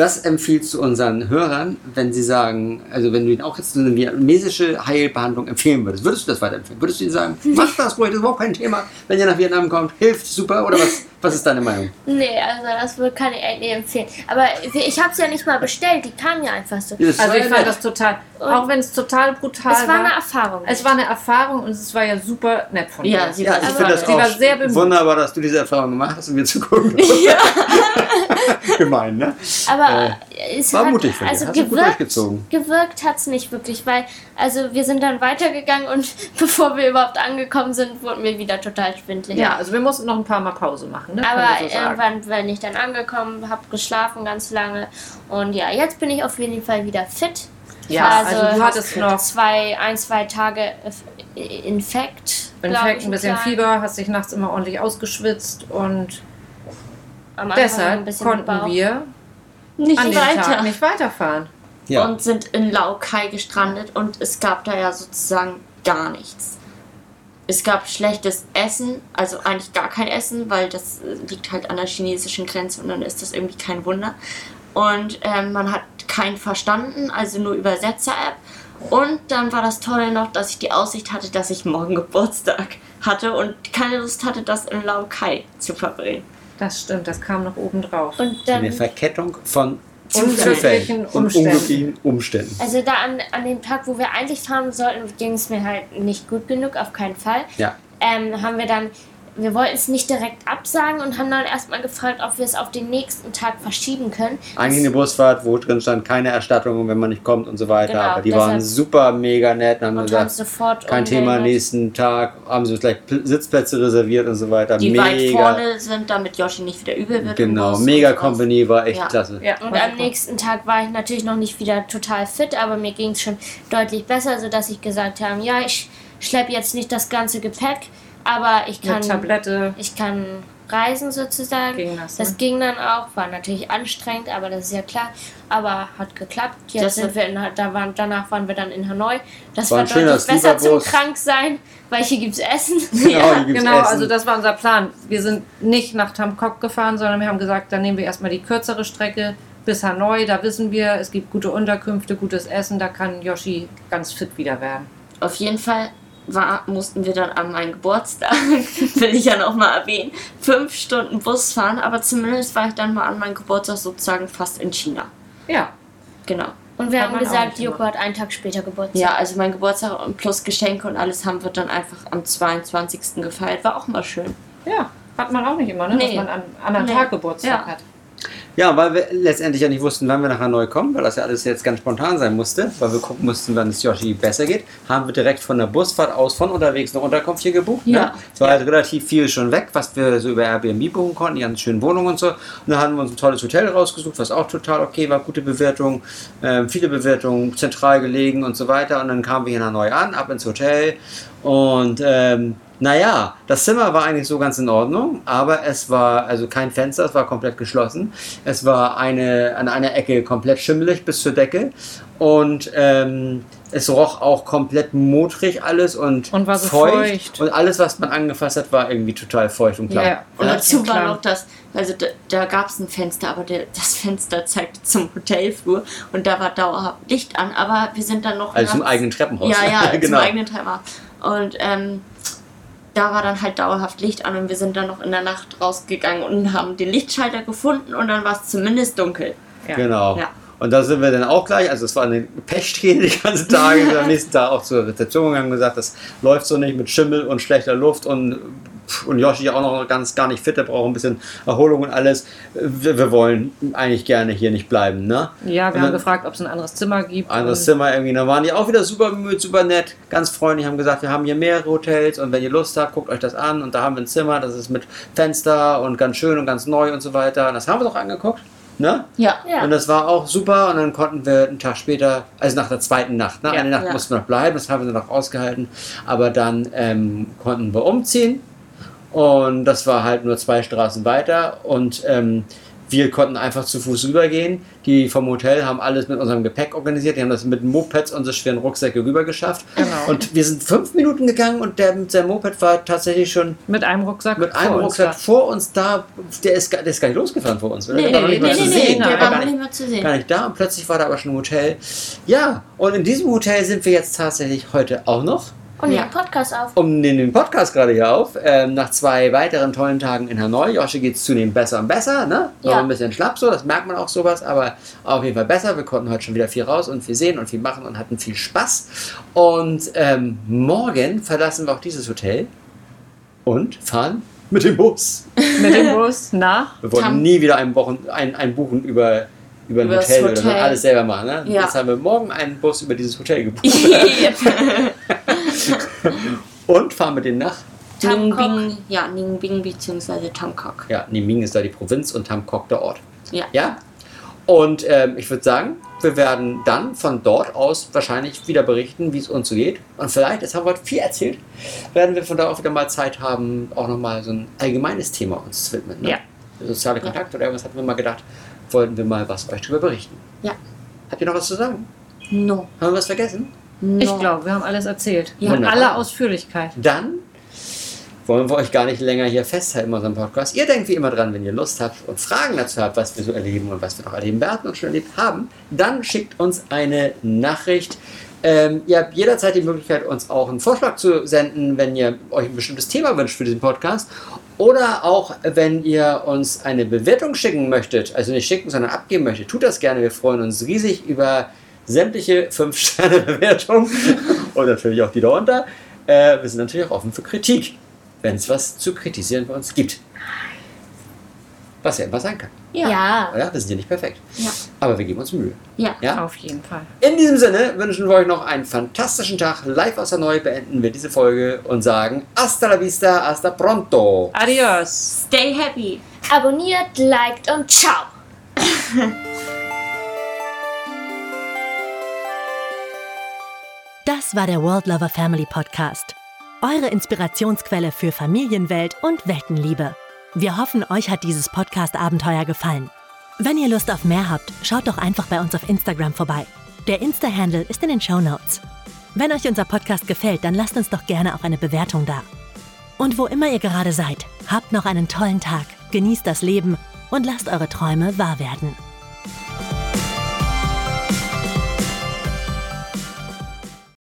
S2: was empfiehlst du unseren Hörern, wenn sie sagen, also wenn du ihnen auch jetzt eine vietnamesische Heilbehandlung empfehlen würdest, würdest du das weiterempfehlen? Würdest du ihnen sagen, mach das ruhig, das ist überhaupt kein Thema, wenn ihr nach Vietnam kommt, hilft, super, oder was, was ist deine Meinung?
S5: nee, also das wohl kann ich eigentlich empfehlen. Aber ich habe es ja nicht mal bestellt, die kam ja einfach so.
S2: Das
S4: Also
S2: war
S4: ich
S2: ja
S4: fand das total, auch wenn es total brutal
S5: Es war eine
S4: war.
S5: Erfahrung.
S4: Es war eine Erfahrung und es war ja super nett von
S3: Ja,
S4: ihr.
S3: sie
S2: ja,
S3: war
S2: ich finde das
S4: sie war
S2: auch
S4: sehr bemüht.
S2: wunderbar, dass du diese Erfahrung gemacht hast und wir zu gucken. Gemein, ne?
S5: Aber es
S2: war
S5: hat,
S2: mutig von dir.
S5: also gewirkt,
S2: durchgezogen.
S5: gewirkt hat es nicht wirklich, weil also wir sind dann weitergegangen und bevor wir überhaupt angekommen sind, wurden wir wieder total schwindelig.
S4: Ja, also wir mussten noch ein paar Mal Pause machen. Ne?
S5: Aber
S4: so
S5: irgendwann bin ich dann angekommen, habe geschlafen ganz lange und ja, jetzt bin ich auf jeden Fall wieder fit.
S4: Ja, also du hattest noch
S5: zwei, ein, zwei Tage äh, Infekt.
S4: Infekt, ein bisschen
S5: kleinen.
S4: Fieber, hast dich nachts immer ordentlich ausgeschwitzt und
S5: Am Anfang ein
S4: deshalb
S5: bisschen
S4: konnten
S5: Bauch.
S4: wir
S3: nicht
S4: an
S3: weiter.
S4: Tag nicht weiterfahren.
S2: Ja.
S3: Und sind in Laukai gestrandet und es gab da ja sozusagen gar nichts. Es gab schlechtes Essen, also eigentlich gar kein Essen, weil das äh, liegt halt an der chinesischen Grenze und dann ist das irgendwie kein Wunder. Und ähm, man hat keinen verstanden, also nur Übersetzer-App. Und dann war das Tolle noch, dass ich die Aussicht hatte, dass ich morgen Geburtstag hatte und keine Lust hatte, das in Laukai zu verbringen.
S4: Das stimmt, das kam noch oben drauf.
S5: Und dann,
S2: Eine Verkettung von Zufällen und
S4: Umständen.
S2: unglücklichen Umständen.
S5: also da an, an dem Tag, wo wir eigentlich fahren sollten, ging es mir halt nicht gut genug, auf keinen Fall.
S2: Ja.
S5: ähm, haben wir dann, wir wollten es nicht direkt absagen und haben dann erstmal gefragt, ob wir es auf den nächsten Tag verschieben können.
S2: Eigentlich eine Busfahrt, wo drin stand, keine Erstattung, wenn man nicht kommt und so weiter.
S5: Genau,
S2: Aber die waren super mega nett und haben
S5: Und haben
S2: gesagt,
S5: sofort
S2: kein Thema, nächsten Tag haben sie uns gleich Pl- Sitzplätze reserviert und so weiter.
S3: Die
S2: mega,
S3: weit vorne sind, damit Yoshi nicht wieder übel wird.
S2: genau, mega. Company, war echt
S3: Ja.
S2: klasse.
S4: Ja,
S5: Und
S4: war
S5: am
S4: super.
S5: nächsten Tag war ich natürlich noch nicht wieder total fit, aber mir ging es schon deutlich besser, sodass ich gesagt habe, ja, ich schleppe jetzt nicht das ganze Gepäck, aber ich kann,
S4: Eine Tablette.
S5: ich kann reisen sozusagen.
S4: Ging das,
S5: das
S4: ne?
S5: ging dann auch, war natürlich anstrengend, aber das ist ja klar, aber hat geklappt. Jetzt
S3: Das
S5: sind wir in, da waren, danach waren wir dann in Hanoi. Das
S2: War
S5: war, deutlich besser zum. Kranksein, weil hier gibt es Essen.
S2: Genau, hier gibt's
S4: Genau,
S2: Essen.
S4: also das war unser Plan. Wir sind nicht nach Tamkok gefahren, sondern wir haben gesagt, dann nehmen wir erstmal die kürzere Strecke bis Hanoi. Da wissen wir, es gibt gute Unterkünfte, gutes Essen, da kann Yoshi ganz fit wieder werden.
S3: Auf jeden Fall war, mussten wir dann an meinem Geburtstag, will ich ja nochmal erwähnen, fünf Stunden Bus fahren, aber zumindest war ich dann mal an meinem Geburtstag sozusagen fast in China.
S4: Ja,
S3: Genau.
S5: Und wir
S4: Hat
S5: haben gesagt, Joko hat einen Tag später Geburtstag.
S3: Ja, also mein Geburtstag und plus Geschenke und alles haben wir dann einfach am 22. gefeiert. War auch mal schön.
S4: ja. Hat man auch nicht immer, ne?
S3: Nee.
S4: dass man an anderen
S3: Nee.
S4: Tag Geburtstag
S3: Ja.
S4: hat.
S2: Ja, weil wir letztendlich ja nicht wussten, wann wir nach Hanoi kommen, weil das ja alles jetzt ganz spontan sein musste, weil wir gucken mussten, wann es Yoshi besser geht, haben wir direkt von der Busfahrt aus von unterwegs eine Unterkunft hier gebucht.
S3: Ja.
S2: Ne? Es war halt relativ viel schon weg, was wir so über Airbnb buchen konnten, die ganz schönen Wohnungen und so. Und dann haben wir uns ein tolles Hotel rausgesucht, was auch total okay war, gute Bewertung, ähm, viele Bewertungen, zentral gelegen und so weiter. Und dann kamen wir hier in Hanoi an, ab ins Hotel und ähm, naja, das Zimmer war eigentlich so ganz in Ordnung, aber es war also kein Fenster, es war komplett geschlossen. Es war eine, an einer Ecke komplett schimmelig bis zur Decke und ähm, es roch auch komplett modrig alles und,
S4: Und war so feucht.
S2: Und alles, was man angefasst hat, war irgendwie total feucht und klar.
S4: Ja.
S3: Und
S4: Ja,
S3: dazu war
S4: klar.
S3: noch das, also da, da gab es ein Fenster, aber der, das Fenster zeigte zum Hotelflur und da war dauerhaft Licht an, aber wir sind dann noch.
S2: Also zum
S3: nachts-
S2: eigenen Treppenhaus.
S3: Ja, ja,
S2: genau.
S3: zum eigenen Timer. Und ähm, da war dann halt dauerhaft Licht an und wir sind dann noch in der Nacht rausgegangen und haben den Lichtschalter gefunden und dann war es zumindest dunkel.
S4: Ja.
S2: Genau.
S3: Ja.
S2: Und da sind wir dann auch gleich, also es war eine Pechsträhne die ganzen Tage, am nächsten Tag auch zur Rezeption gegangen und gesagt, das läuft so nicht mit Schimmel und schlechter Luft und und Yoshi auch noch ganz gar nicht fit, der braucht ein bisschen Erholung und alles. Wir, wir wollen eigentlich gerne hier nicht bleiben, ne?
S4: Ja, wir
S2: Und
S4: haben
S2: dann-
S4: gefragt, ob es ein anderes Zimmer gibt.
S2: anderes Zimmer irgendwie. Da waren die auch wieder super bemüht, super nett, ganz freundlich, haben gesagt, wir haben hier mehrere Hotels und wenn ihr Lust habt, guckt euch das an und da haben wir ein Zimmer, das ist mit Fenster und ganz schön und ganz neu und so weiter. Und das haben wir doch angeguckt, ne?
S3: Ja.
S5: Ja.
S2: Und das war auch super und dann konnten wir einen Tag später, also nach der zweiten Nacht, ne?
S4: Ja,
S2: eine Nacht
S3: ja.
S2: mussten wir noch bleiben, das haben wir noch ausgehalten, aber dann ähm, konnten wir umziehen und das war halt nur zwei Straßen weiter und ähm, wir konnten einfach zu Fuß rübergehen. Die vom Hotel haben alles mit unserem Gepäck organisiert. Die haben das mit Mopeds, unsere schweren Rucksäcke rüber geschafft.
S4: Genau.
S2: Und wir sind fünf Minuten gegangen und der mit seinem Moped war tatsächlich schon
S4: Mit einem Rucksack.
S2: mit einem
S4: vor uns
S2: Rucksack
S4: da.
S2: vor uns da. Der ist, gar- der ist gar nicht losgefahren vor uns, oder?
S3: Nee,
S2: der war noch
S3: nee,
S2: nicht mal
S3: nee,
S2: zu
S3: nee,
S2: sehen.
S3: der war
S2: gar
S3: noch
S2: nicht
S3: nicht mal zu sehen.
S2: gar nicht da und plötzlich war da aber schon ein Hotel. Ja, und in diesem Hotel sind wir jetzt tatsächlich heute auch noch.
S5: Und
S3: Ja.
S5: den Podcast auf.
S2: Um den, den Podcast gerade hier auf. Ähm, nach zwei weiteren tollen Tagen in Hanoi. Joshi geht es zunehmend besser und besser. Ne? Noch
S5: Ja.
S2: ein bisschen schlapp so, das merkt man auch sowas, aber auf jeden Fall besser. Wir konnten heute schon wieder viel raus und viel sehen und viel machen und hatten viel Spaß. Und ähm, morgen verlassen wir auch dieses Hotel und fahren mit dem Bus.
S4: Mit dem Bus nach.
S2: Wir wollten
S3: Tam-
S2: nie wieder ein, Wochen, ein, ein Buchen über, über ein
S3: Über das
S2: Hotel, oder so.
S3: Hotel.
S2: alles selber machen. Ne?
S3: Ja.
S2: Jetzt haben wir morgen einen Bus über dieses Hotel gebucht. und fahren mit denen nach.
S3: Ning
S5: Tamkok.
S3: Bing, ja, Ning Bing bzw. Tamkok.
S2: Ja, Niming ist da die Provinz und Tamkok der Ort.
S3: Ja.
S2: Ja? Und ähm, ich würde sagen, wir werden dann von dort aus wahrscheinlich wieder berichten, wie es uns so geht. Und vielleicht, jetzt haben wir heute viel erzählt, werden wir von da auch wieder mal Zeit haben, auch nochmal so ein allgemeines Thema uns zu widmen. Ne?
S4: Ja.
S2: Soziale Kontakte oder irgendwas hatten wir mal gedacht, wollten wir mal was euch darüber berichten.
S3: Ja.
S2: Habt ihr noch was zu sagen?
S3: No.
S2: Haben wir was vergessen?
S4: Ich glaube, wir haben alles erzählt.
S3: Ja.
S4: In aller Ausführlichkeit.
S2: Dann wollen wir euch gar nicht länger hier festhalten in unserem Podcast. Ihr denkt wie immer dran, wenn ihr Lust habt und Fragen dazu habt, was wir so erleben und was wir noch erleben werden und schon erlebt haben, dann schickt uns eine Nachricht. Ähm, ihr habt jederzeit die Möglichkeit, uns auch einen Vorschlag zu senden, wenn ihr euch ein bestimmtes Thema wünscht für diesen Podcast. Oder auch, wenn ihr uns eine Bewertung schicken möchtet, also nicht schicken, sondern abgeben möchtet, tut das gerne. Wir freuen uns riesig über sämtliche 5-Sterne-Bewertungen und natürlich auch die darunter. Äh, wir sind natürlich auch offen für Kritik, wenn es was zu kritisieren bei uns gibt. Was ja immer sein kann.
S3: Ja.
S5: Ja.
S2: Wir sind ja nicht perfekt.
S3: Ja.
S2: Aber wir geben uns Mühe.
S3: Ja.
S2: Ja?
S4: Auf jeden Fall.
S2: In diesem Sinne wünschen wir euch noch einen fantastischen Tag. Live aus Hanoi beenden wir diese Folge und sagen Hasta la vista, hasta pronto.
S4: Adios.
S3: Stay happy.
S5: Abonniert, liked und ciao.
S1: Das war der World Lover Family Podcast. Eure Inspirationsquelle für Familienwelt und Weltenliebe. Wir hoffen, euch hat dieses Podcast-Abenteuer gefallen. Wenn ihr Lust auf mehr habt, schaut doch einfach bei uns auf Instagram vorbei. Der Insta-Handle ist in den Show Notes. Wenn euch unser Podcast gefällt, dann lasst uns doch gerne auch eine Bewertung da. Und wo immer ihr gerade seid, habt noch einen tollen Tag, genießt das Leben und lasst eure Träume wahr werden.